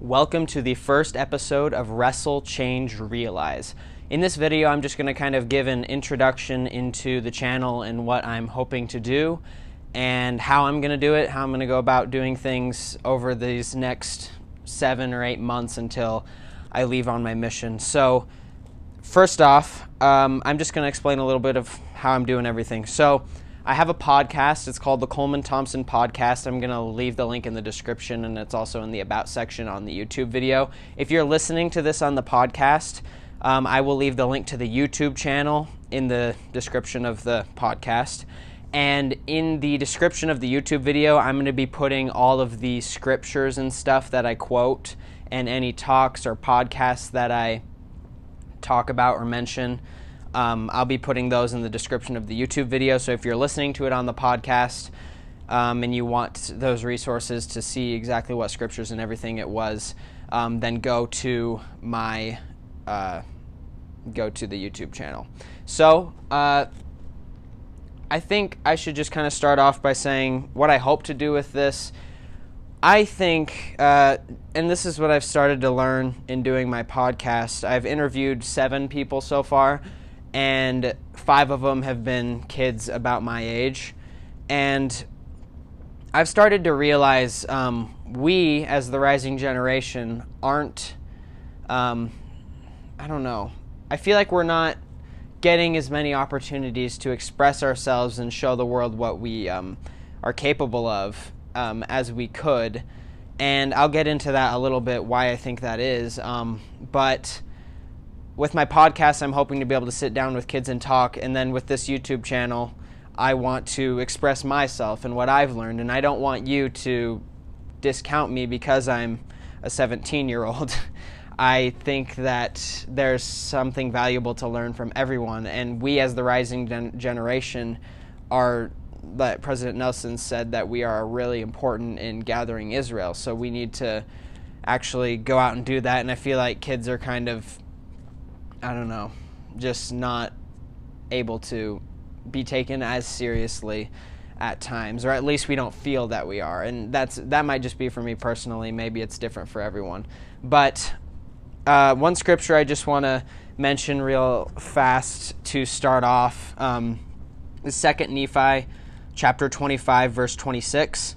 Welcome to the first episode of Wrestle, Change, Realize. In this video, I'm just going to kind of give an introduction into the channel and what I'm hoping to do and how I'm going to do it, how I'm going to go about doing things over these next seven or eight months until I leave on my mission. So, first off, um, I'm just going to explain a little bit of how I'm doing everything. So, I have a podcast. It's called the Coleman Thompson Podcast. I'm going to leave the link in the description and it's also in the About section on the YouTube video. If you're listening to this on the podcast, um, I will leave the link to the YouTube channel in the description of the podcast. And in the description of the YouTube video, I'm going to be putting all of the scriptures and stuff that I quote and any talks or podcasts that I talk about or mention. Um, I'll be putting those in the description of the YouTube video. So if you're listening to it on the podcast um, and you want those resources to see exactly what scriptures and everything it was, um, then go to my uh, go to the YouTube channel. So, uh, I think I should just kind of start off by saying what I hope to do with this. I think, uh, and this is what I've started to learn in doing my podcast. I've interviewed seven people so far, and five of them have been kids about my age. And I've started to realize um, we, as the rising generation, aren't. Um, I don't know. I feel like we're not getting as many opportunities to express ourselves and show the world what we um, are capable of um, as we could. And I'll get into that a little bit why I think that is. Um, but with my podcast, I'm hoping to be able to sit down with kids and talk. And then with this YouTube channel, I want to express myself and what I've learned. And I don't want you to discount me because I'm a 17 year old. I think that there's something valuable to learn from everyone, and we, as the rising gen- generation, are. That President Nelson said that we are really important in gathering Israel, so we need to actually go out and do that. And I feel like kids are kind of, I don't know, just not able to be taken as seriously at times, or at least we don't feel that we are. And that's that might just be for me personally. Maybe it's different for everyone, but uh, one scripture I just want to mention real fast to start off um, is Second Nephi, chapter 25, verse 26.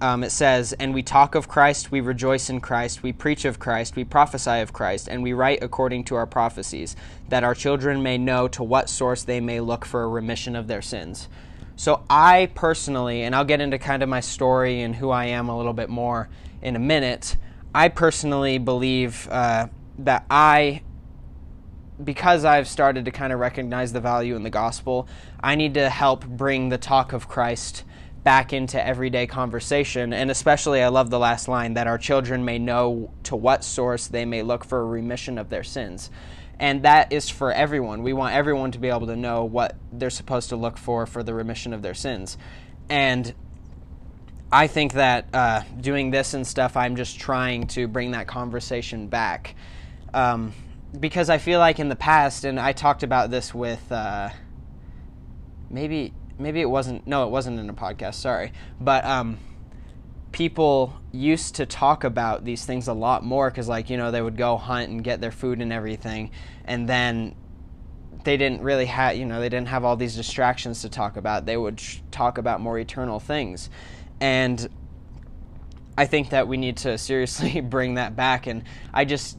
Um, it says, And we talk of Christ, we rejoice in Christ, we preach of Christ, we prophesy of Christ, and we write according to our prophecies, that our children may know to what source they may look for a remission of their sins. So, I personally, and I'll get into kind of my story and who I am a little bit more in a minute, I personally believe uh, that I, because I've started to kind of recognize the value in the gospel, I need to help bring the talk of Christ back into everyday conversation. And especially, I love the last line that our children may know to what source they may look for a remission of their sins. And that is for everyone. We want everyone to be able to know what they're supposed to look for for the remission of their sins. And I think that uh, doing this and stuff, I'm just trying to bring that conversation back. Um, because I feel like in the past, and I talked about this with uh, maybe maybe it wasn't no it wasn't in a podcast sorry but um, people used to talk about these things a lot more because like you know they would go hunt and get their food and everything and then they didn't really have you know they didn't have all these distractions to talk about they would sh- talk about more eternal things and I think that we need to seriously bring that back. And I just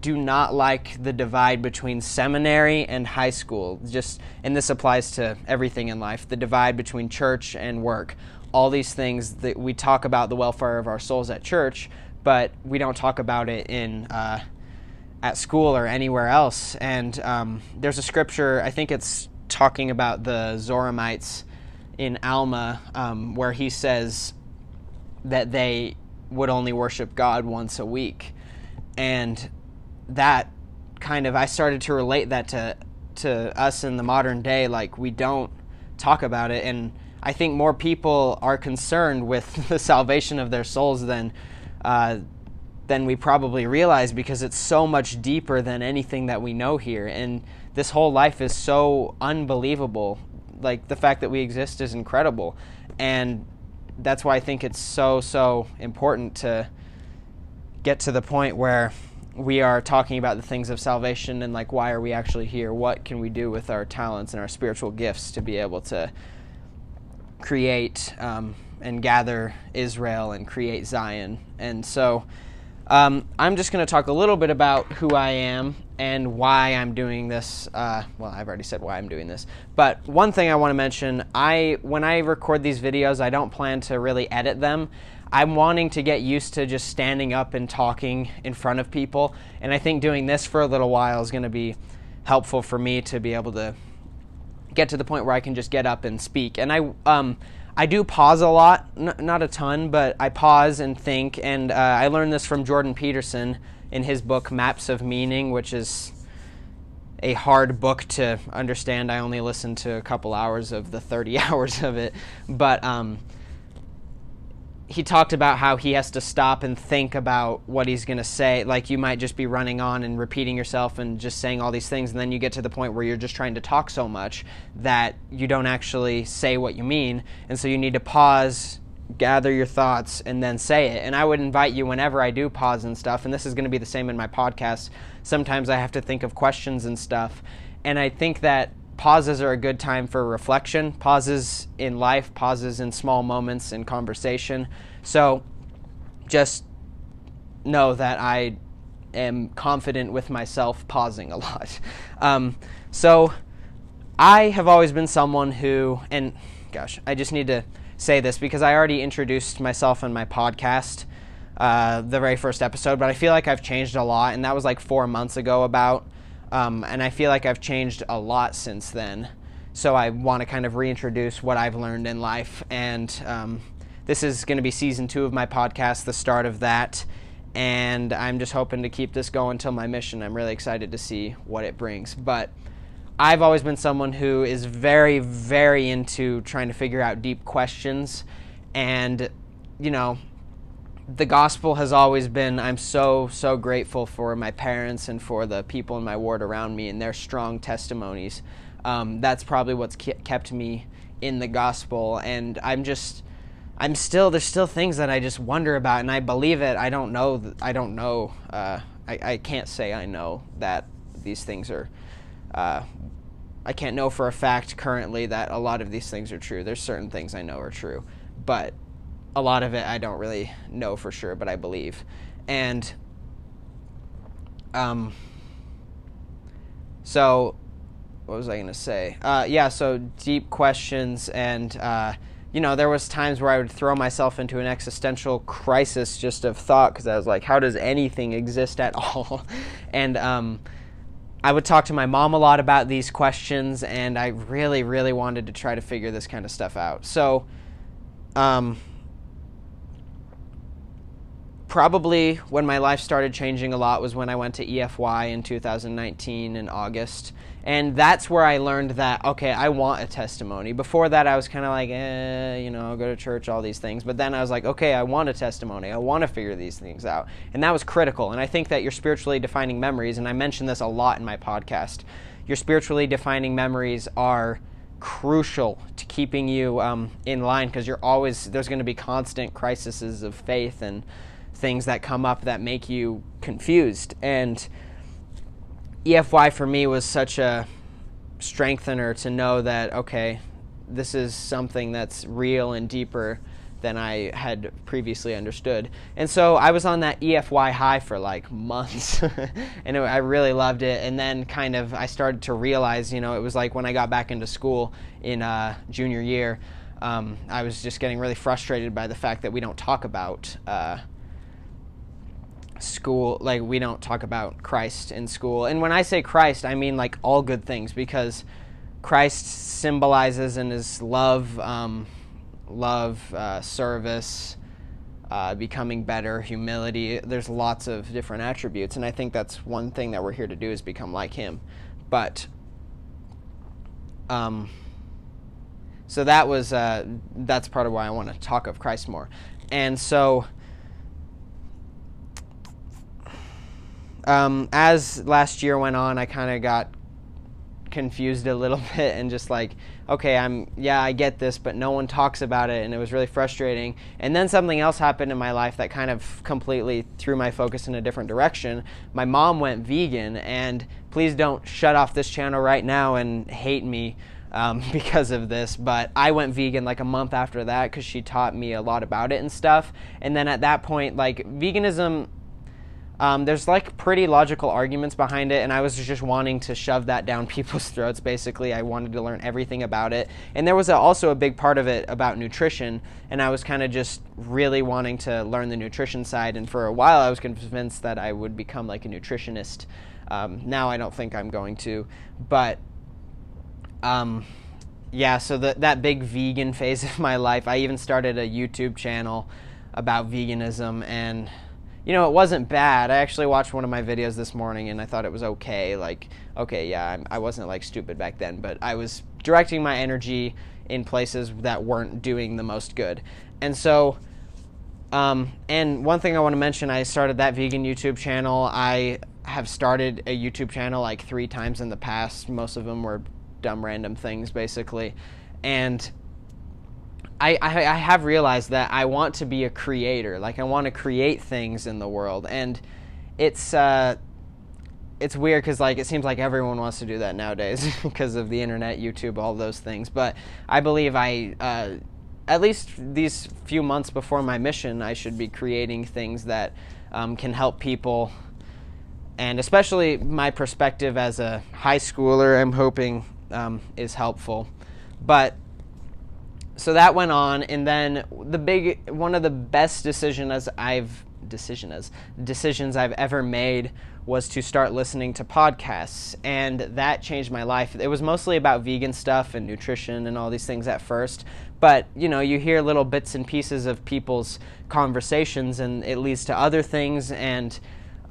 do not like the divide between seminary and high school. Just and this applies to everything in life. The divide between church and work. All these things that we talk about the welfare of our souls at church, but we don't talk about it in uh, at school or anywhere else. And um, there's a scripture. I think it's talking about the Zoramites in Alma um, where he says that they would only worship God once a week. And that kind of, I started to relate that to, to us in the modern day. Like, we don't talk about it. And I think more people are concerned with the salvation of their souls than uh, than we probably realize because it's so much deeper than anything that we know here. And this whole life is so unbelievable. Like the fact that we exist is incredible. And that's why I think it's so, so important to get to the point where we are talking about the things of salvation and like why are we actually here? What can we do with our talents and our spiritual gifts to be able to create um, and gather israel and create zion? And so um, i'm just going to talk a little bit about who i am and why i'm doing this uh, well i've already said why i'm doing this but one thing i want to mention i when i record these videos i don't plan to really edit them I'm wanting to get used to just standing up and talking in front of people. And I think doing this for a little while is going to be helpful for me to be able to get to the point where I can just get up and speak. And I, um, I do pause a lot, N- not a ton, but I pause and think. And uh, I learned this from Jordan Peterson in his book Maps of Meaning, which is a hard book to understand. I only listened to a couple hours of the 30 hours of it. But um, he talked about how he has to stop and think about what he's going to say. Like you might just be running on and repeating yourself and just saying all these things, and then you get to the point where you're just trying to talk so much that you don't actually say what you mean. And so you need to pause, gather your thoughts, and then say it. And I would invite you whenever I do pause and stuff, and this is going to be the same in my podcast. Sometimes I have to think of questions and stuff. And I think that pauses are a good time for reflection, pauses in life, pauses in small moments in conversation. So just know that I am confident with myself pausing a lot. Um, so I have always been someone who, and gosh, I just need to say this because I already introduced myself in my podcast, uh, the very first episode, but I feel like I've changed a lot, and that was like four months ago about. Um, and I feel like I've changed a lot since then. So I want to kind of reintroduce what I've learned in life. And um, this is going to be season two of my podcast, the start of that. And I'm just hoping to keep this going till my mission. I'm really excited to see what it brings. But I've always been someone who is very, very into trying to figure out deep questions. And, you know, the gospel has always been I'm so so grateful for my parents and for the people in my ward around me and their strong testimonies. Um, that's probably what's kept me in the gospel, and I'm just I'm still there's still things that I just wonder about, and I believe it. I don't know. I don't know. Uh, I, I can't say I know that these things are. Uh, I can't know for a fact currently that a lot of these things are true. There's certain things I know are true, but a lot of it I don't really know for sure, but I believe. And um, so what was I going to say? Uh, yeah, so deep questions and uh, you know, there was times where I would throw myself into an existential crisis just of thought because I was like, how does anything exist at all? and um, I would talk to my mom a lot about these questions, and I really, really wanted to try to figure this kind of stuff out. So, um, probably when my life started changing a lot was when I went to EFY in 2019 in August. And that's where I learned that, okay, I want a testimony. Before that, I was kind of like, eh, you know, go to church, all these things. But then I was like, okay, I want a testimony. I want to figure these things out. And that was critical. And I think that your spiritually defining memories, and I mentioned this a lot in my podcast, your spiritually defining memories are crucial to keeping you um, in line because you're always, there's going to be constant crises of faith and things that come up that make you confused. And EFY for me was such a strengthener to know that, okay, this is something that's real and deeper than I had previously understood. And so I was on that EFY high for like months, and it, I really loved it. And then kind of I started to realize, you know, it was like when I got back into school in uh, junior year, um, I was just getting really frustrated by the fact that we don't talk about. Uh, school like we don't talk about Christ in school. And when I say Christ, I mean like all good things because Christ symbolizes and is love, um, love, uh, service, uh, becoming better, humility. There's lots of different attributes, and I think that's one thing that we're here to do is become like Him. But, um, so that was uh, that's part of why I want to talk of Christ more, and so um, as last year went on, I kind of got confused a little bit and just like, okay, I'm, yeah, I get this, but no one talks about it. And it was really frustrating. And then something else happened in my life that kind of completely threw my focus in a different direction. My mom went vegan, and please don't shut off this channel right now and hate me. Um, because of this, but I went vegan like a month after that because she taught me a lot about it and stuff. And then at that point, like veganism um, there's like pretty logical arguments behind it, and I was just wanting to shove that down people's throats. Basically, I wanted to learn everything about it, and there was a, also a big part of it about nutrition, and I was kind of just really wanting to learn the nutrition side. And for a while, I was convinced that I would become like a nutritionist. Um, now I don't think I'm going to, but um, yeah. So the, that big vegan phase of my life, I even started a YouTube channel about veganism and you know, it wasn't bad. I actually watched one of my videos this morning and I thought it was okay. Like, okay, yeah, I'm, I was not like stupid back then, but I was directing my energy in places that weren't doing the most good. And so, um, and one thing I want to mention, I started that vegan YouTube channel. I have started a YouTube channel like three times in the past. Most of them were dumb, random things, basically. And I, I, I have realized that I want to be a creator. Like I want to create things in the world, and it's uh, it's weird because like it seems like everyone wants to do that nowadays because of the internet, YouTube, all those things. But I believe I. Uh, at least these few months before my mission, I should be creating things that um, can help people, and especially my perspective as a high schooler, I'm hoping um, is helpful. But so that went on, and then the big one of the best decisions I've decision as decisions I've ever made was to start listening to podcasts, and that changed my life. It was mostly about vegan stuff and nutrition and all these things at first, but you know, you hear little bits and pieces of people's conversations, and it leads to other things, and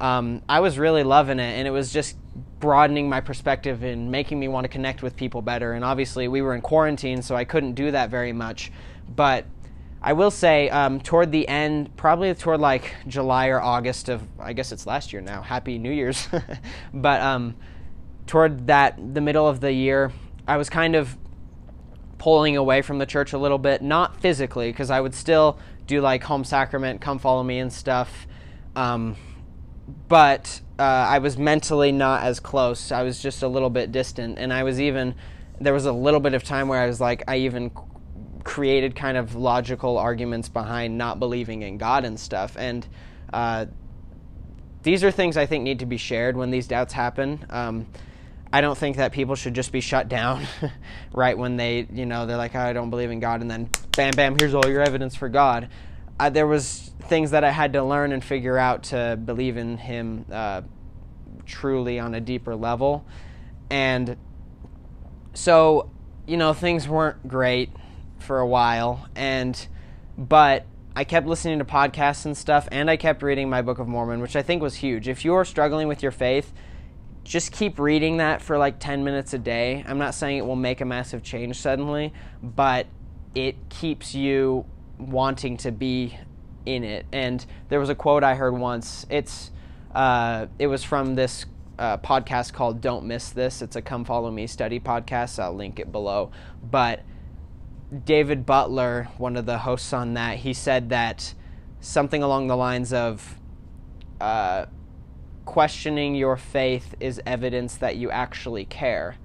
um, I was really loving it, and it was just broadening my perspective and making me want to connect with people better. And obviously, we were in quarantine, so I couldn't do that very much. But I will say, um, toward the end, probably toward like July or August of, I guess it's last year now. Happy New Year's. but um, toward that, the middle of the year, I was kind of pulling away from the church a little bit, not physically, because I would still do like home sacrament, come follow me and stuff. Um, but uh, I was mentally not as close. I was just a little bit distant, and I was even there was a little bit of time where I was like I even created kind of logical arguments behind not believing in God and stuff. And uh, these are things I think need to be shared when these doubts happen. Um, I don't think that people should just be shut down right when they, you know, they're like, oh, I don't believe in God, and then bam, bam, here's all your evidence for God. Uh, there was things that I had to learn and figure out to believe in Him uh, truly on a deeper level. And so, you know, things weren't great for a while, and but I kept listening to podcasts and stuff, and I kept reading my Book of Mormon, which I think was huge. If you're struggling with your faith, just keep reading that for like 10 minutes a day. I'm not saying it will make a massive change suddenly, but it keeps you wanting to be in it. And there was a quote I heard once. It's uh, it was from this uh, podcast called "Don't Miss This." It's a "Come Follow Me" study podcast. I'll link it below. But David Butler, one of the hosts on that, he said that something along the lines of. Uh, questioning your faith is evidence that you actually care.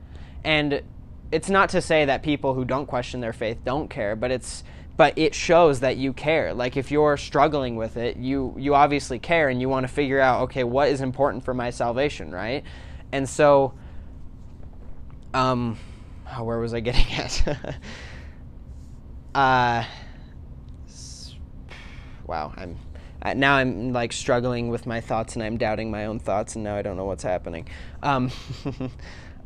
And it's not to say that people who don't question their faith don't care, but it's but it shows that you care. Like if you're struggling with it, you you obviously care and you want to figure out, okay, what is important for my salvation, right? And so um oh, where was I getting at? uh wow, I'm now I'm like struggling with my thoughts and I'm doubting my own thoughts and now I don't know what's happening. Um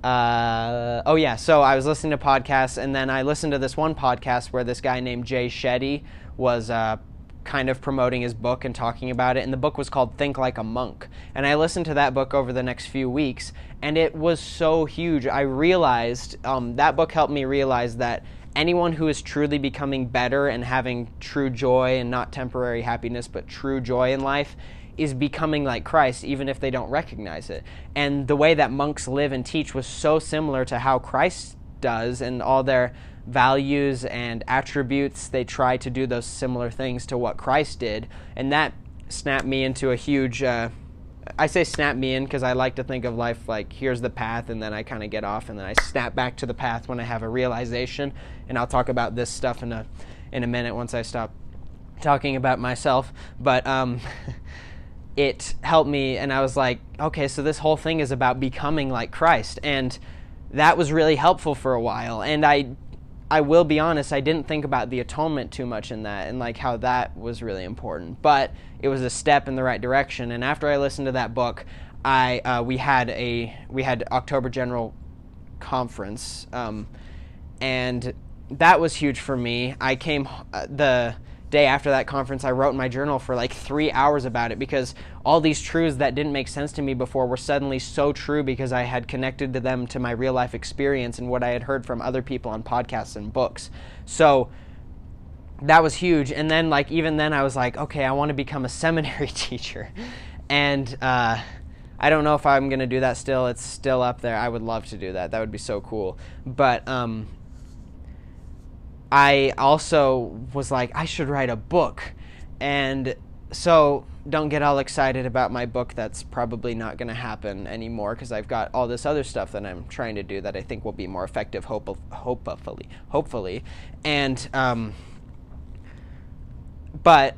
Uh, oh yeah, so I was listening to podcasts, and then I listened to this one podcast where this guy named Jay Shetty was uh, kind of promoting his book and talking about it. And the book was called Think Like a Monk. And I listened to that book over the next few weeks, and it was so huge. I realized um, that book helped me realize that anyone who is truly becoming better and having true joy and not temporary happiness, but true joy in life is becoming like Christ, even if they don't recognize it. And the way that monks live and teach was so similar to how Christ does, and all their values and attributes, they try to do those similar things to what Christ did. And that snapped me into a huge. Uh, I say snap me in because I like to think of life like here's the path, and then I kind of get off, and then I snap back to the path when I have a realization. And I'll talk about this stuff in a in a minute once I stop talking about myself. But um, it helped me, and I was like, okay, so this whole thing is about becoming like Christ, and that was really helpful for a while. And I I will be honest, I didn't think about the atonement too much in that and like how that was really important. But it was a step in the right direction. And after I listened to that book, I uh, we had a we had October General Conference, um, and that was huge for me. I came uh, the day after that conference, I wrote in my journal for like three hours about it because all these truths that didn't make sense to me before were suddenly so true because I had connected to them to my real life experience and what I had heard from other people on podcasts and books. So that was huge. And then, like, even then, I was like, okay, I want to become a seminary teacher. And, uh, I don't know if I'm going to do that still. It's still up there. I would love to do that. That would be so cool. But um, I also was like, I should write a book. And so don't get all excited about my book. That's probably not going to happen anymore because I've got all this other stuff that I'm trying to do that I think will be more effective, hope- hopefully. Hopefully. And, um, but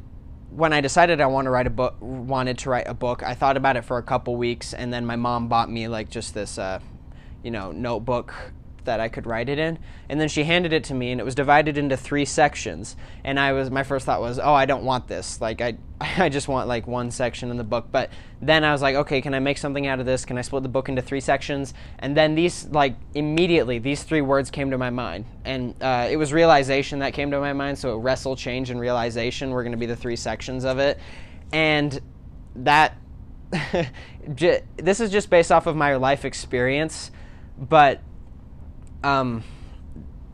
when I decided I want to write a book, wanted to write a book, I thought about it for a couple weeks, and then my mom bought me like just this, uh, you know, notebook that I could write it in. And then she handed it to me and it was divided into three sections. And I was my first thought was, "Oh, I don't want this. Like I I just want like one section in the book." But then I was like, "Okay, can I make something out of this? Can I split the book into three sections?" And then these like immediately these three words came to my mind. And uh, it was realization that came to my mind, so wrestle, change and realization were going to be the three sections of it. And that this is just based off of my life experience, but um,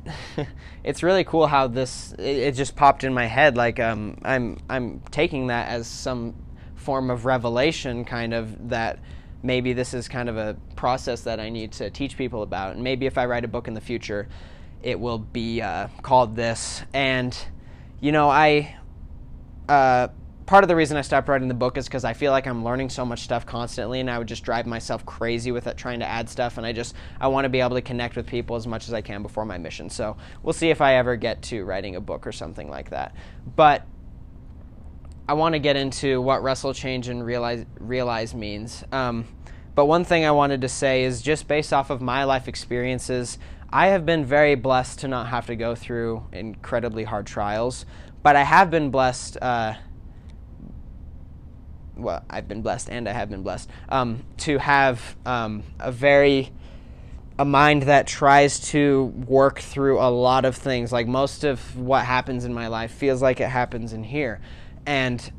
it's really cool how this it, it, just popped in my head. Like um, I'm I'm taking that as some form of revelation, kind of that maybe this is kind of a process that I need to teach people about. And maybe if I write a book in the future, it will be uh, called this. And you know, I uh, part of the reason I stopped writing the book is because I feel like I'm learning so much stuff constantly, and I would just drive myself crazy with it, trying to add stuff. And I just I want to be able to connect with people as much as I can before my mission. So we'll see if I ever get to writing a book or something like that. But I want to get into what wrestle, change, and realize realize means. Um, but one thing I wanted to say is just based off of my life experiences, I have been very blessed to not have to go through incredibly hard trials. But I have been blessed. Uh, well, I've been blessed and I have been blessed um, to have um, a very a mind that tries to work through a lot of things. Like most of what happens in my life feels like it happens in here, and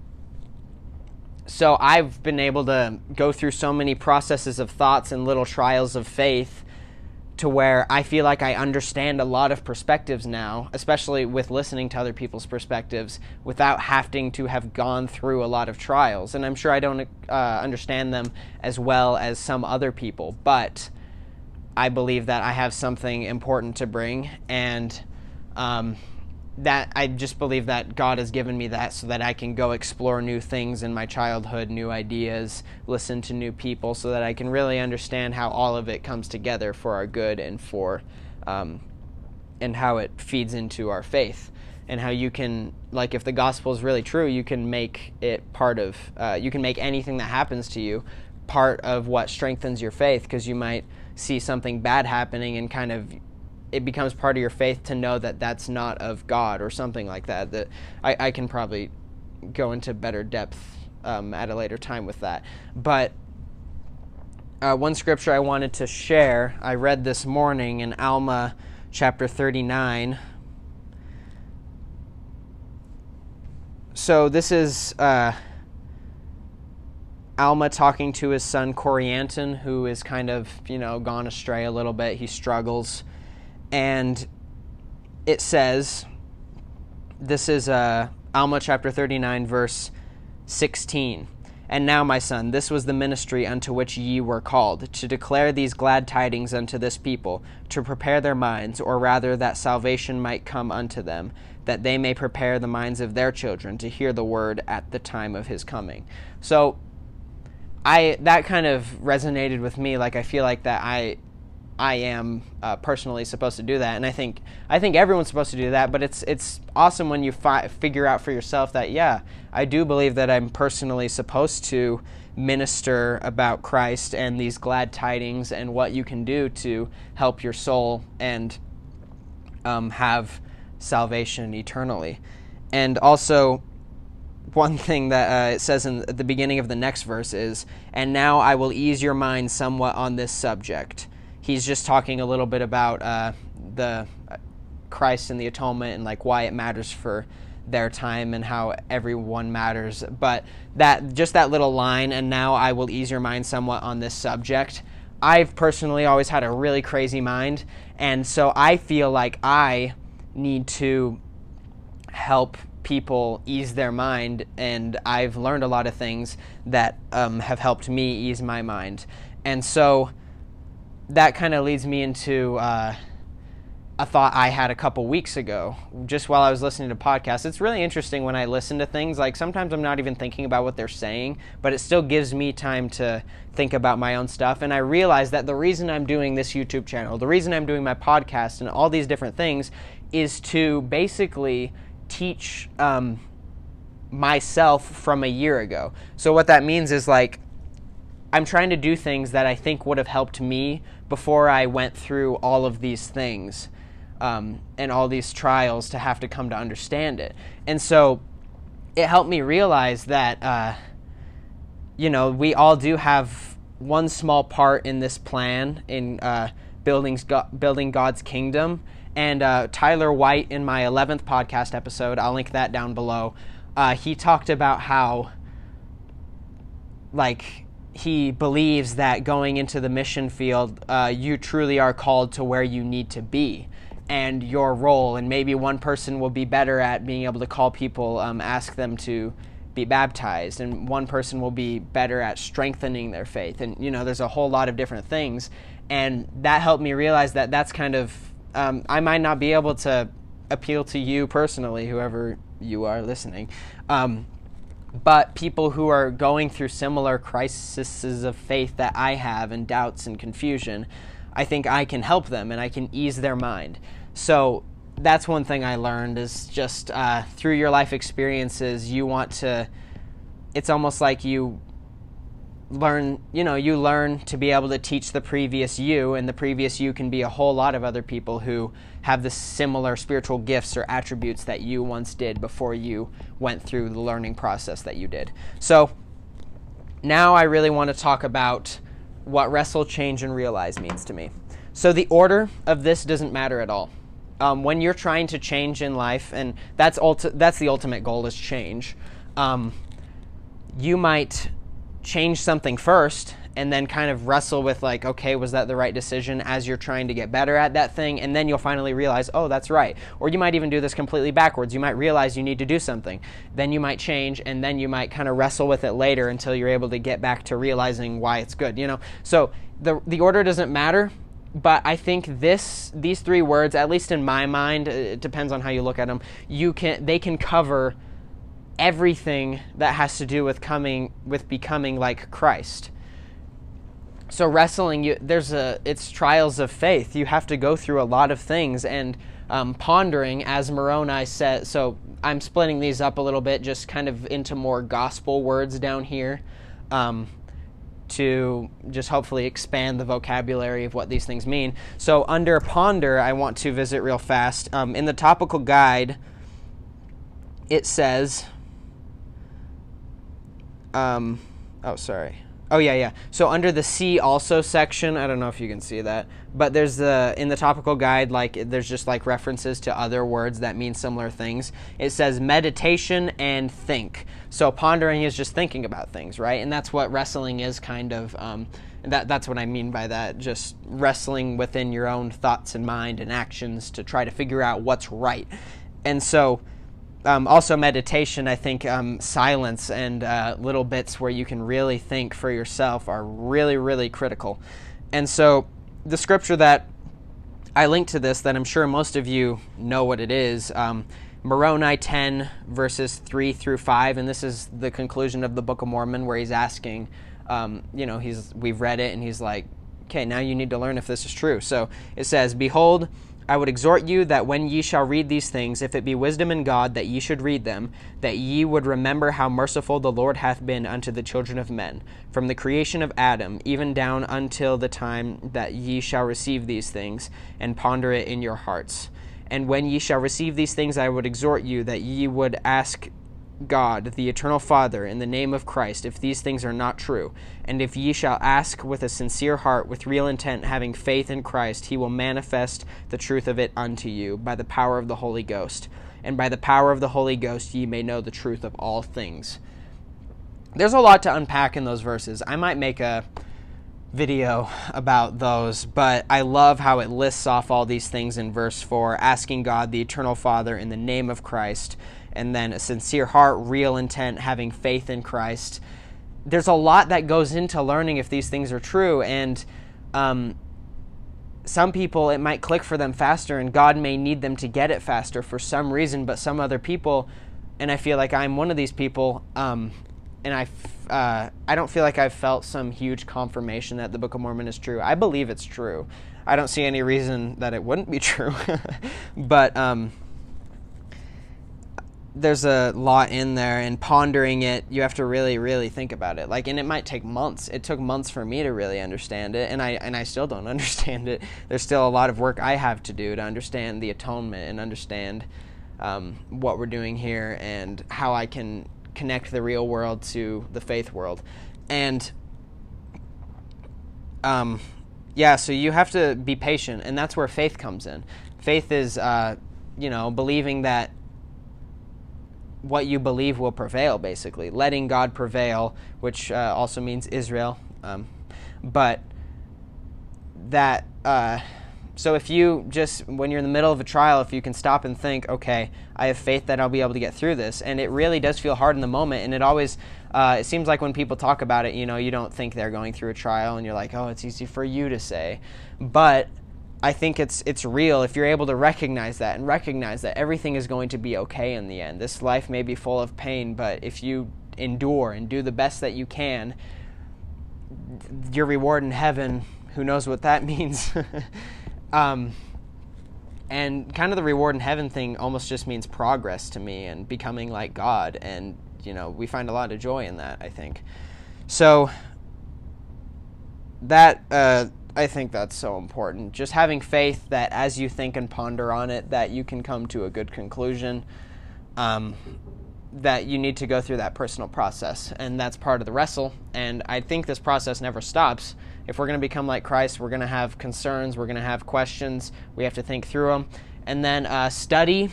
so I've been able to go through so many processes of thoughts and little trials of faith to where I feel like I understand a lot of perspectives now, especially with listening to other people's perspectives without having to have gone through a lot of trials. And I'm sure I don't uh, understand them as well as some other people, but I believe that I have something important to bring. And um, that I just believe that God has given me that so that I can go explore new things in my childhood, new ideas, listen to new people, so that I can really understand how all of it comes together for our good and for, um, and how it feeds into our faith, and how you can, like, if the gospel is really true, you can make it part of, uh, you can make anything that happens to you part of what strengthens your faith, because you might see something bad happening and kind of it becomes part of your faith to know that that's not of God or something like that. That I, I can probably go into better depth um, at a later time with that. But uh, one scripture I wanted to share, I read this morning in Alma chapter 39. So this is uh, Alma talking to his son Corianton, who is kind of, you know, gone astray a little bit. He struggles and it says, this is uh, Alma chapter 39, verse 16. And now, my son, this was the ministry unto which ye were called, to declare these glad tidings unto this people, to prepare their minds, or rather that salvation might come unto them, that they may prepare the minds of their children to hear the word at the time of his coming. So, I that kind of resonated with me. Like I feel like that I I am uh, personally supposed to do that, and I think I think everyone's supposed to do that. But it's it's awesome when you fi- figure out for yourself that yeah, I do believe that I'm personally supposed to minister about Christ and these glad tidings and what you can do to help your soul and um, have salvation eternally. And also, one thing that uh, it says in the beginning of the next verse is, "And now I will ease your mind somewhat on this subject." He's just talking a little bit about uh, the uh, Christ and the atonement and like why it matters for their time and how everyone matters. But that just that little line, and now I will ease your mind somewhat on this subject. I've personally always had a really crazy mind, and so I feel like I need to help people ease their mind, and I've learned a lot of things that um, have helped me ease my mind. And so that kind of leads me into uh, a thought I had a couple weeks ago, just while I was listening to podcasts. It's really interesting when I listen to things. Like sometimes I'm not even thinking about what they're saying, but it still gives me time to think about my own stuff. And I realize that the reason I'm doing this YouTube channel, the reason I'm doing my podcast, and all these different things is to basically teach um, myself from a year ago. So what that means is like I'm trying to do things that I think would have helped me before I went through all of these things um, and all these trials to have to come to understand it. And so it helped me realize that, uh, you know, we all do have one small part in this plan in uh, building, building God's kingdom. And uh, Tyler White, in my 11th podcast episode, I'll link that down below, uh, he talked about how, like, he believes that going into the mission field, uh, you truly are called to where you need to be and your role. And maybe one person will be better at being able to call people, um, ask them to be baptized, and one person will be better at strengthening their faith. And, you know, there's a whole lot of different things. And that helped me realize that that's kind of, um, I might not be able to appeal to you personally, whoever you are listening. Um, but people who are going through similar crises of faith that I have and doubts and confusion, I think I can help them and I can ease their mind. So that's one thing I learned is just uh, through your life experiences, you want to. It's almost like you learn you know you learn to be able to teach the previous you and the previous you can be a whole lot of other people who have the similar spiritual gifts or attributes that you once did before you went through the learning process that you did. So now i really want to talk about what wrestle change and realize means to me. So the order of this doesn't matter at all. Um, when you're trying to change in life and that's ulti- that's the ultimate goal is change um, you might change something first and then kind of wrestle with like okay was that the right decision as you're trying to get better at that thing? And then you'll finally realize oh that's right. Or you might even do this completely backwards. You might realize you need to do something. Then you might change and then you might kind of wrestle with it later until you're able to get back to realizing why it's good you know? So the the order doesn't matter but I think this these three words at least in my mind uh, it depends on how you look at them you can they can cover everything that has to do with coming with becoming like Christ. So wrestling, you, there's a it's trials of faith. You have to go through a lot of things and um, pondering, as Moroni said. So I'm splitting these up a little bit, just kind of into more gospel words down here, um, to just hopefully expand the vocabulary of what these things mean. So under ponder, I want to visit real fast. Um, in the topical guide, it says um, oh, sorry. Oh yeah, yeah. So under the see also section, I don't know if you can see that, but there's the in the topical guide like there's just like references to other words that mean similar things. It says meditation and think. So pondering is just thinking about things, right? And that's what wrestling is kind of. Um, that that's what I mean by that. Just wrestling within your own thoughts and mind and actions to try to figure out what's right. And so um, also meditation i think um, silence and uh, little bits where you can really think for yourself are really really critical. And so the scripture that i linked to this that i'm sure most of you know what it is um, moroni 10 verses 3 through 5 and this is the conclusion of the book of mormon where he's asking um, you know he's we've read it and he's like okay now you need to learn if this is true. So it says behold I would exhort you that when ye shall read these things, if it be wisdom in God, that ye should read them, that ye would remember how merciful the Lord hath been unto the children of men, from the creation of Adam, even down until the time that ye shall receive these things, and ponder it in your hearts. And when ye shall receive these things, I would exhort you that ye would ask God, the eternal Father, in the name of Christ, if these things are not true. And if ye shall ask with a sincere heart, with real intent, having faith in Christ, he will manifest the truth of it unto you by the power of the Holy Ghost. And by the power of the Holy Ghost ye may know the truth of all things. There's a lot to unpack in those verses. I might make a video about those, but I love how it lists off all these things in verse 4, asking God, the eternal Father, in the name of Christ and then a sincere heart, real intent, having faith in Christ. There's a lot that goes into learning if these things are true, and um, some people it might click for them faster, and God may need them to get it faster for some reason, but some other people, and I feel like I'm one of these people, um, and I, uh, I don't feel like I've felt some huge confirmation that the Book of Mormon is true. I believe it's true. I don't see any reason that it wouldn't be true, but um, there's a lot in there and pondering it you have to really really think about it. Like and it might take months. It took months for me to really understand it and i and i still don't understand it. There's still a lot of work i have to do to understand the atonement and understand um, what we're doing here and how i can connect the real world to the faith world. And um, yeah so you have to be patient and that's where faith comes in. Faith is uh, you know believing that what you believe will prevail, basically. Letting God prevail, which uh, also means Israel. Um, but that, uh, so if you just, when you're in the middle of a trial, if you can stop and think, okay, I have faith that I'll be able to get through this. And it really does feel hard in the moment. And it always, uh, it seems like when people talk about it, you know, you don't think they're going through a trial and you're like, oh, it's easy for you to say. But I think it's it's real if you're able to recognize that and recognize that everything is going to be okay in the end. This life may be full of pain, but if you endure and do the best that you can, your reward in heaven, who knows what that means. um, and kind of the reward in heaven thing almost just means progress to me and becoming like God and you know, we find a lot of joy in that, I think. So that uh, I think that's so important. Just having faith that as you think and ponder on it, that you can come to a good conclusion. Um, that you need to go through that personal process, and that's part of the wrestle. And I think this process never stops. If we're going to become like Christ, we're going to have concerns, we're going to have questions, we have to think through them. And then uh, study.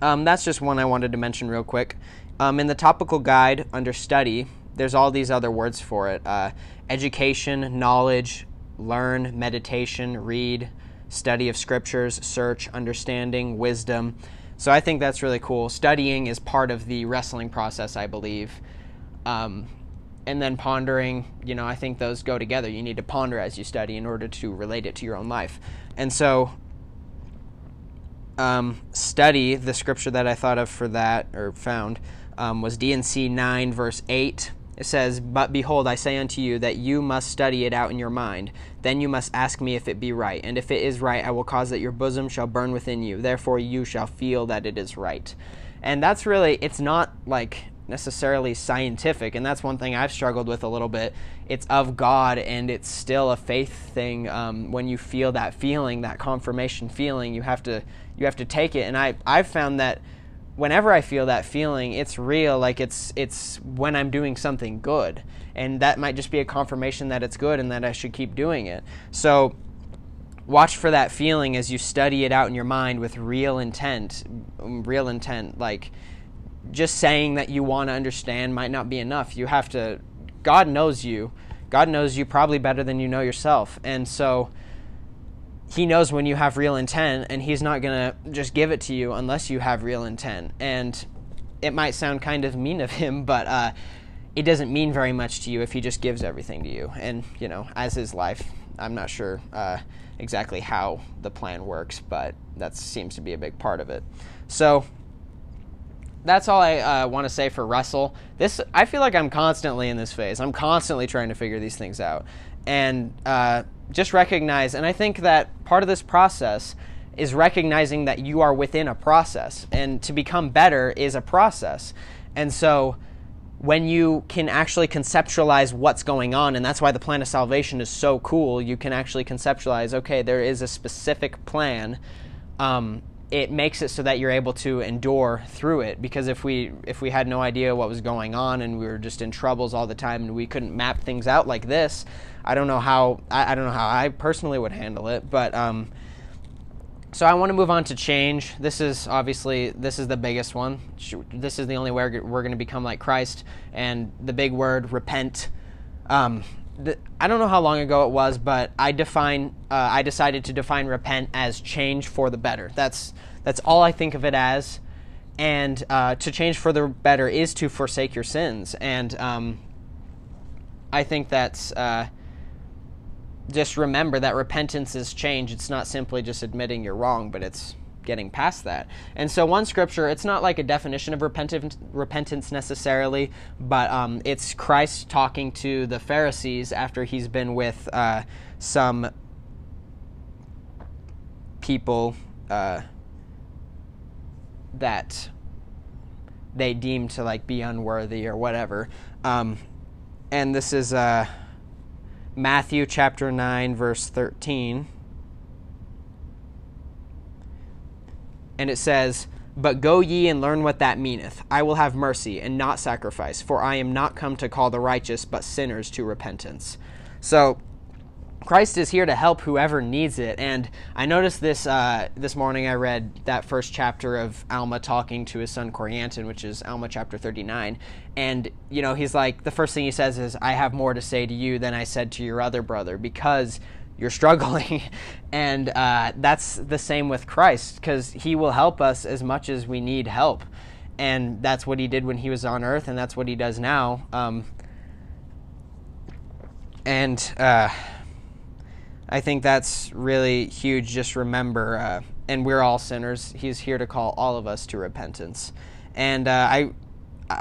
Um, that's just one I wanted to mention real quick. Um, in the topical guide under study, there's all these other words for it uh, education, knowledge, learn, meditation, read, study of scriptures, search, understanding, wisdom. So I think that's really cool. Studying is part of the wrestling process, I believe. Um, and then pondering, you know, I think those go together. You need to ponder as you study in order to relate it to your own life. And so, um, study, the scripture that I thought of for that, or found, um, was D&C 9, verse 8 it says, But behold, I say unto you that you must study it out in your mind. Then you must ask me if it be right. And if it is right, I will cause that your bosom shall burn within you. Therefore you shall feel that it is right. And that's really, it's not like necessarily scientific. And that's one thing I've struggled with a little bit. It's of God, and it's still a faith thing. Um, when you feel that feeling, that confirmation feeling, you have to you have to take it. And I I've found that whenever I feel that feeling, it's real. Like it's it's when I'm doing something good, and that might just be a confirmation that it's good and that I should keep doing it. So watch for that feeling as you study it out in your mind with real intent. Um, real intent, like just saying that you want to understand might not be enough. You have to. God knows you. God knows you probably better than you know yourself, and so he knows when you have real intent and he's not going to just give it to you unless you have real intent and it might sound kind of mean of him but uh, it doesn't mean very much to you if he just gives everything to you and you know as his life i'm not sure uh, exactly how the plan works but that seems to be a big part of it so that's all I uh, want to say for wrestle. This I feel like I'm constantly in this phase. I'm constantly trying to figure these things out, and uh, just recognize. And I think that part of this process is recognizing that you are within a process, and to become better is a process. And so, when you can actually conceptualize what's going on, and that's why the plan of salvation is so cool. You can actually conceptualize. Okay, there is a specific plan. Um, it makes it so that you're able to endure through it because if we if we had no idea what was going on and we were just in troubles all the time and we couldn't map things out like this i don't know how i, I don't know how i personally would handle it but um, so i want to move on to change this is obviously this is the biggest one this is the only way we're going to become like christ and the big word repent um, I don't know how long ago it was, but I define uh, I decided to define repent as change for the better. That's that's all I think of it as. And uh, to change for the better is to forsake your sins. And um, I think that's uh, just remember that repentance is change. It's not simply just admitting you're wrong, but it's getting past that. And so, one scripture, it's not like a definition of repentance, repentance necessarily, but um, it's Christ talking to the Pharisees after he's been with uh, some people uh, that they deem to like be unworthy or whatever. Um, and this is uh, Matthew chapter 9, verse 13. and it says, But go ye and learn what that meaneth. I will have mercy and not sacrifice, for I am not come to call the righteous, but sinners to repentance. So, Christ is here to help whoever needs it. And I noticed this uh, this morning. I read that first chapter of Alma talking to his son Corianton, which is Alma chapter 39. And, you know, he's like, the first thing he says is, I have more to say to you than I said to your other brother, because you're struggling. and uh, that's the same with Christ because he will help us as much as we need help. And that's what he did when he was on earth, and that's what he does now. Um, and uh, I think that's really huge. Just remember, uh, and we're all sinners. He's here to call all of us to repentance. And uh, I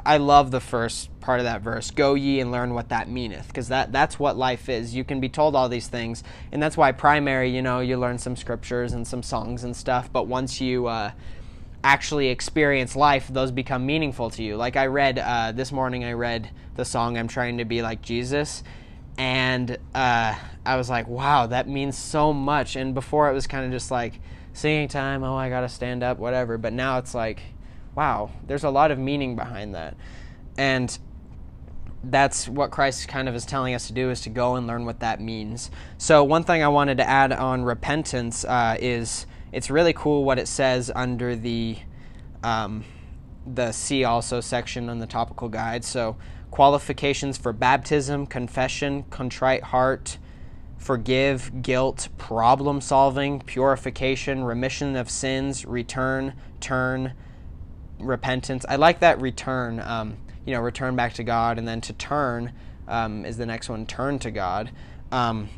I love the first part of that verse. Go ye and learn what that meaneth, because that that's what life is. You can be told all these things, and that's why primary, you know, you learn some scriptures and some songs and stuff. But once you uh, actually experience life, those become meaningful to you. Like I read uh, this morning, I read the song "I'm Trying to Be Like Jesus," and uh, I was like, wow, that means so much. And before it was kind of just like singing time. Oh, I gotta stand up, whatever. But now it's like wow, there's a lot of meaning behind that. And that's what Christ kind of is telling us to do is to go and learn what that means. So, one thing I wanted to add on repentance uh, is it's really cool what it says under the um, the see also section on the topical guide. So, qualifications for baptism, confession, contrite heart, forgive, guilt, problem solving, purification, remission of sins, return, turn, repentance. I like that return. Um, you know, return back to God, and then to turn um, is the next one. Turn to God. Um,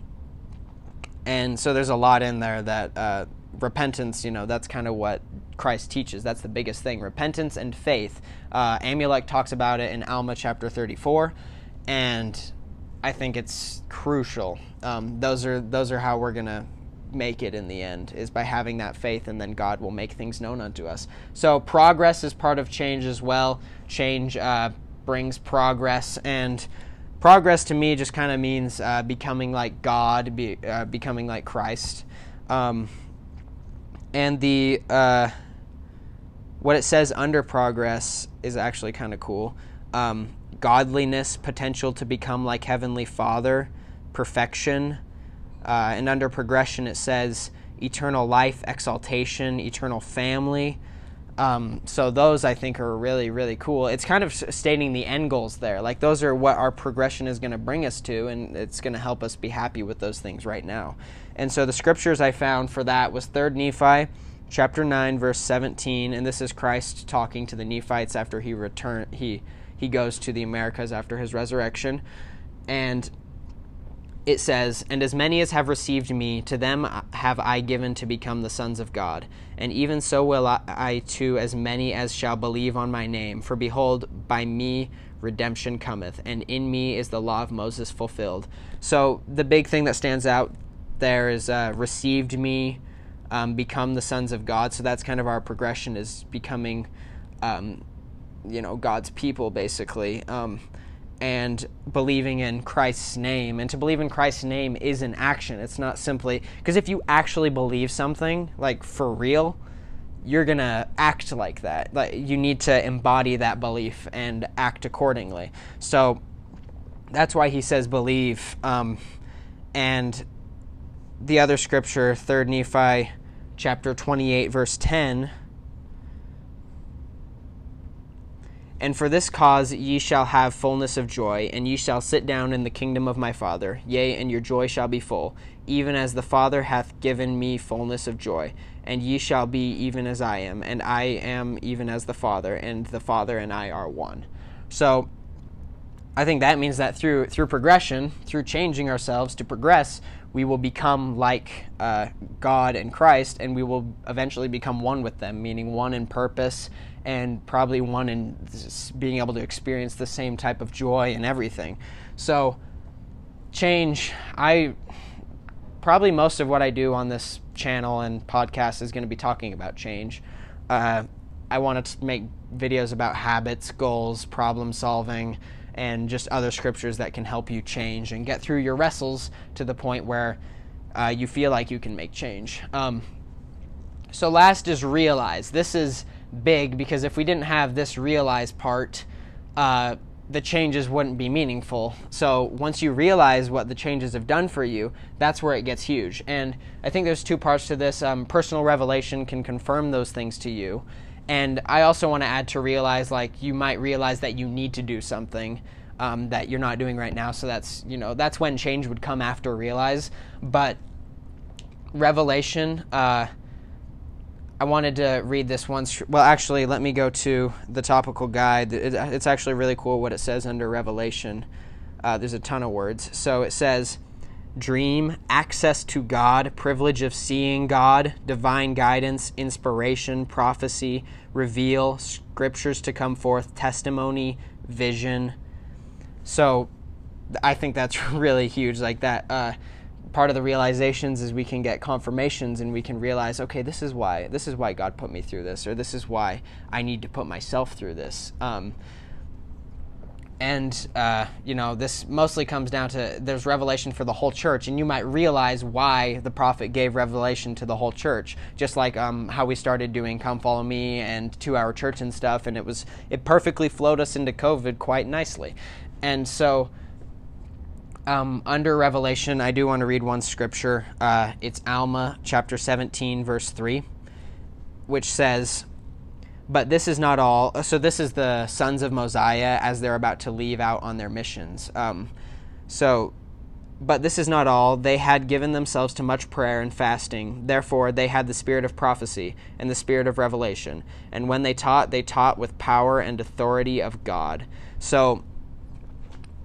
and so there's a lot in there that uh, repentance. You know, that's kind of what Christ teaches. That's the biggest thing. Repentance and faith. Uh, Amulek talks about it in Alma chapter 34, and I think it's crucial. Um, those are those are how we're gonna make it in the end is by having that faith and then god will make things known unto us so progress is part of change as well change uh, brings progress and progress to me just kind of means uh, becoming like god be, uh, becoming like christ um, and the uh, what it says under progress is actually kind of cool um, godliness potential to become like heavenly father perfection uh, and under progression, it says eternal life, exaltation, eternal family. Um, so those I think are really really cool. It's kind of stating the end goals there. Like those are what our progression is going to bring us to, and it's going to help us be happy with those things right now. And so the scriptures I found for that was Third Nephi, chapter nine, verse seventeen, and this is Christ talking to the Nephites after he return he he goes to the Americas after his resurrection, and it says, And as many as have received me, to them have I given to become the sons of God. And even so will I, I to as many as shall believe on my name. For behold, by me redemption cometh, and in me is the law of Moses fulfilled. So the big thing that stands out there is uh, received me, um, become the sons of God. So that's kind of our progression is becoming, um, you know, God's people, basically. Um, and believing in Christ's name. And to believe in Christ's name is an action. It's not simply because if you actually believe something, like for real, you're to act like that. Like you need to embody that belief and act accordingly. So that's why he says believe. Um, and the other scripture, 3rd Nephi chapter 28 verse 10 And for this cause ye shall have fullness of joy, and ye shall sit down in the kingdom of my Father. Yea, and your joy shall be full, even as the Father hath given me fullness of joy. And ye shall be even as I am, and I am even as the Father, and the Father and I are one. So, I think that means that through through progression, through changing ourselves to progress, we will become like uh, God and Christ, and we will eventually become one with them, meaning one in purpose and probably one in being able to experience the same type of joy and everything. So, change, I probably most of what I do on this channel and podcast is going to be talking about change. Uh, I want to make videos about habits, goals, problem solving, and just other scriptures that can help you change and get through your wrestles to the point where uh, you feel like you can make change. Um, so, last is realize. This is big because if we didn't have this realize part, uh, the changes wouldn't be meaningful. So once you realize what the changes have done for you, that's where it gets huge. And I think there's two parts to this. Um, personal revelation can confirm those things to you. And I also want to add to realize, like, you might realize that you need to do something um, that you're not doing right now. So that's, you know, that's when change would come after realize. But revelation, uh, I wanted to read this one. Well, actually, let me go to the topical guide. It's actually really cool what it says under Revelation. Uh, there's a ton of words. So it says dream, access to God, privilege of seeing God, divine guidance, inspiration, prophecy, reveal, scriptures to come forth, testimony, vision. So I think that's really huge. Like that. Uh, part of the realizations is we can get confirmations and we can realize okay this is why this is why god put me through this or this is why i need to put myself through this um, and uh, you know this mostly comes down to there's revelation for the whole church and you might realize why the prophet gave revelation to the whole church just like um, how we started doing come follow me and two hour church and stuff and it was it perfectly flowed us into covid quite nicely and so um, under Revelation, I do want to read one scripture. Uh, it's Alma chapter 17, verse 3, which says, But this is not all. So, this is the sons of Mosiah as they're about to leave out on their missions. Um, so, but this is not all. They had given themselves to much prayer and fasting. Therefore, they had the spirit of prophecy and the spirit of revelation. And when they taught, they taught with power and authority of God. So,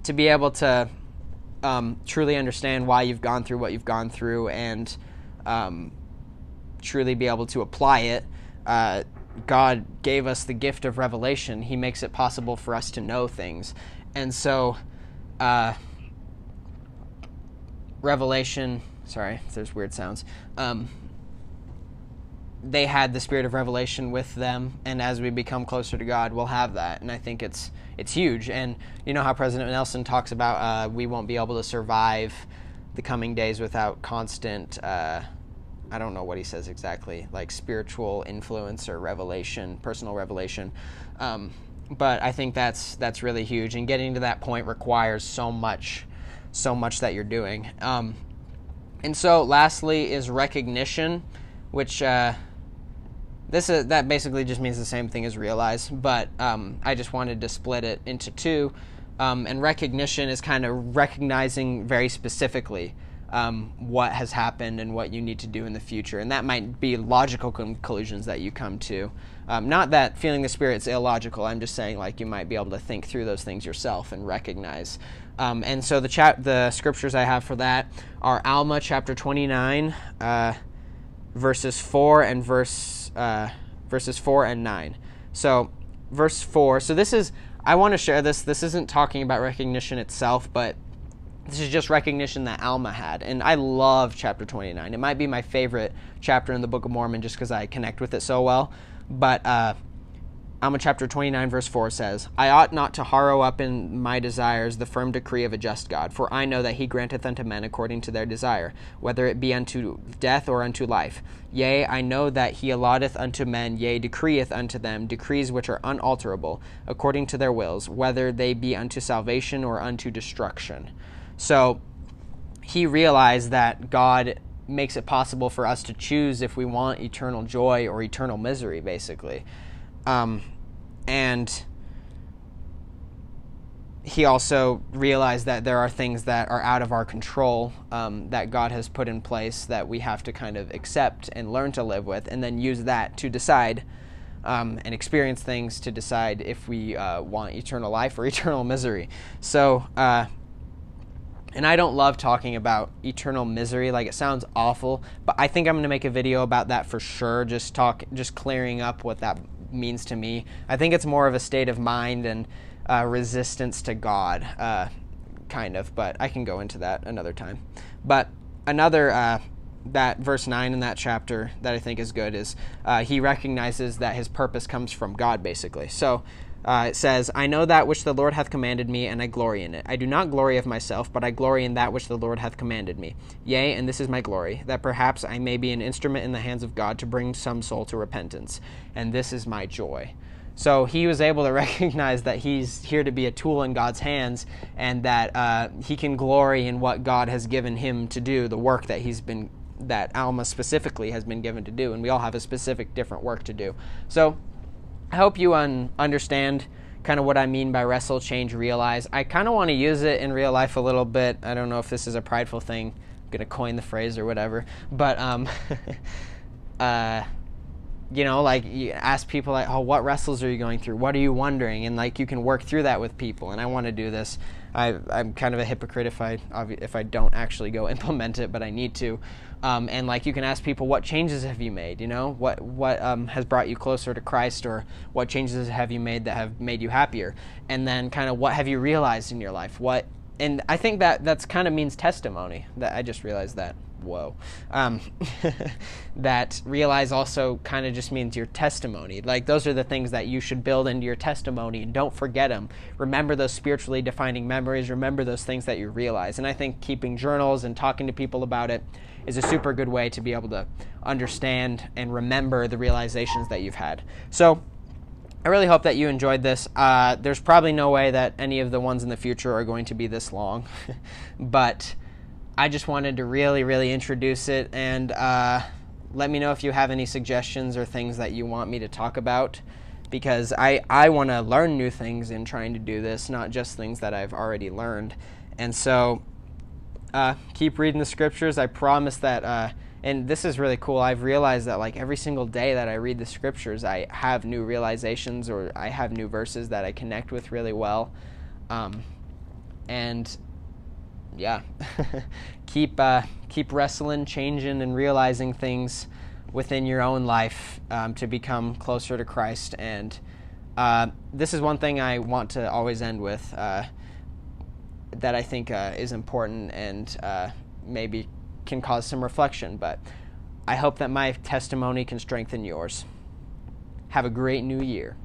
to be able to um, truly understand why you've gone through what you've gone through and um, truly be able to apply it, uh, God gave us the gift of revelation. He makes it possible for us to know things. And so, uh, revelation, sorry there's weird sounds. Um, they had the spirit of revelation with them, and as we become closer to God, we'll have that. And I think it's it's huge. And you know how President Nelson talks about uh, we won't be able to survive the coming days without constant. Uh, I don't know what he says exactly, like spiritual influence or revelation, personal revelation. Um, but I think that's that's really huge, and getting to that point requires so much, so much that you're doing. Um, and so, lastly, is recognition, which uh, this is, that basically just means the same thing as realize, but um, I just wanted to split it into two. Um, and recognition is kind of recognizing very specifically um, what has happened and what you need to do in the future. And that might be logical conclusions that you come to. Um, not that feeling the Spirit is illogical, I'm just saying like you might be able to think through those things yourself and recognize. Um, and so the, chap- the scriptures I have for that are Alma chapter 29, uh, verses 4 and verse, uh, verses 4 and 9. So, verse 4. So this is, I want to share this. This isn't talking about recognition itself, but this is just recognition that Alma had. And I love chapter 29. It might be my favorite chapter in the Book of Mormon just because I connect with it so well. But uh, Alma chapter 29, verse 4 says, I ought not to harrow up in my desires the firm decree of a just God, for I know that he granteth unto men according to their desire, whether it be unto death or unto life. Yea, I know that he allotteth unto men, yea, decreeth unto them decrees which are unalterable, according to their wills, whether they be unto salvation or unto destruction. So he realized that God makes it possible for us to choose if we want eternal joy or eternal misery, basically. Um, and he also realized that there are things that are out of our control um, that God has put in place that we have to kind of accept and learn to live with, and then use that to decide um, and experience things to decide if we uh, want eternal life or eternal misery. So, uh, and I don't love talking about eternal misery. Like it sounds awful, but I think I'm to make a video about that for sure. Just talk, just clearing up what that means to me. I think it's more of a state of mind and uh, resistance to God, uh, kind of. But I can go into that another time. But another uh, that verse 9 in that chapter that I think is good is uh, he recognizes that his purpose comes from God, basically. So uh, it says, I know that which the Lord hath commanded me, and I glory in it. I do not glory of myself, but I glory in that which the Lord hath commanded me. Yea, and this is my glory, that perhaps I may be an instrument in the hands of God to bring some soul to repentance. And this is my joy. So he was able to recognize that he's here to be a tool in God's hands and that uh, he can glory in what God has given him to do, the work that he's been, that Alma specifically has been given to do. And we all have a specific different work to do. So I hope you un- understand kind of what I mean by wrestle, change, realize. I kind of want to use it in real life a little bit. I don't know if this is a prideful thing. I'm going to coin the phrase or whatever. But, um, uh, you know, like you ask people like, oh, what wrestles are you going through? What are you wondering? And like you can work through that with people. And I want to do this. I, I'm kind of a hypocrite if I if I don't actually go implement it, but I need to. Um, and like you can ask people, what changes have you made? You know, what what um, has brought you closer to Christ, or what changes have you made that have made you happier? And then kind of what have you realized in your life? What and I think that that's kind of means testimony. That I just realized that whoa. Um, that realize also kind of just means your testimony. Like those are the things that you should build into your testimony and don't forget them. Remember those spiritually defining memories. Remember those things that you realize. And I think keeping journals and talking to people about it is a super good way to be able to understand and remember the realizations that you've had. So, I really hope that you enjoyed this. Uh, there's probably no way that any of the ones in the future are going to be this long, but I just wanted to really, really introduce it and uh, let me know if you have any suggestions or things that you want me to talk about because I, I want to learn new things in trying to do this, not just things that I've already learned. And so uh, keep reading the scriptures. I promise that, uh, and this is really cool. I've realized that like every single day that I read the scriptures, I have new realizations or I have new verses that I connect with really well. Um, and yeah, keep uh, keep wrestling, changing, and realizing things within your own life um, to become closer to Christ. And uh, this is one thing I want to always end with uh, that I think uh, is important and uh, maybe can cause some reflection. But I hope that my testimony can strengthen yours. Have a great new year.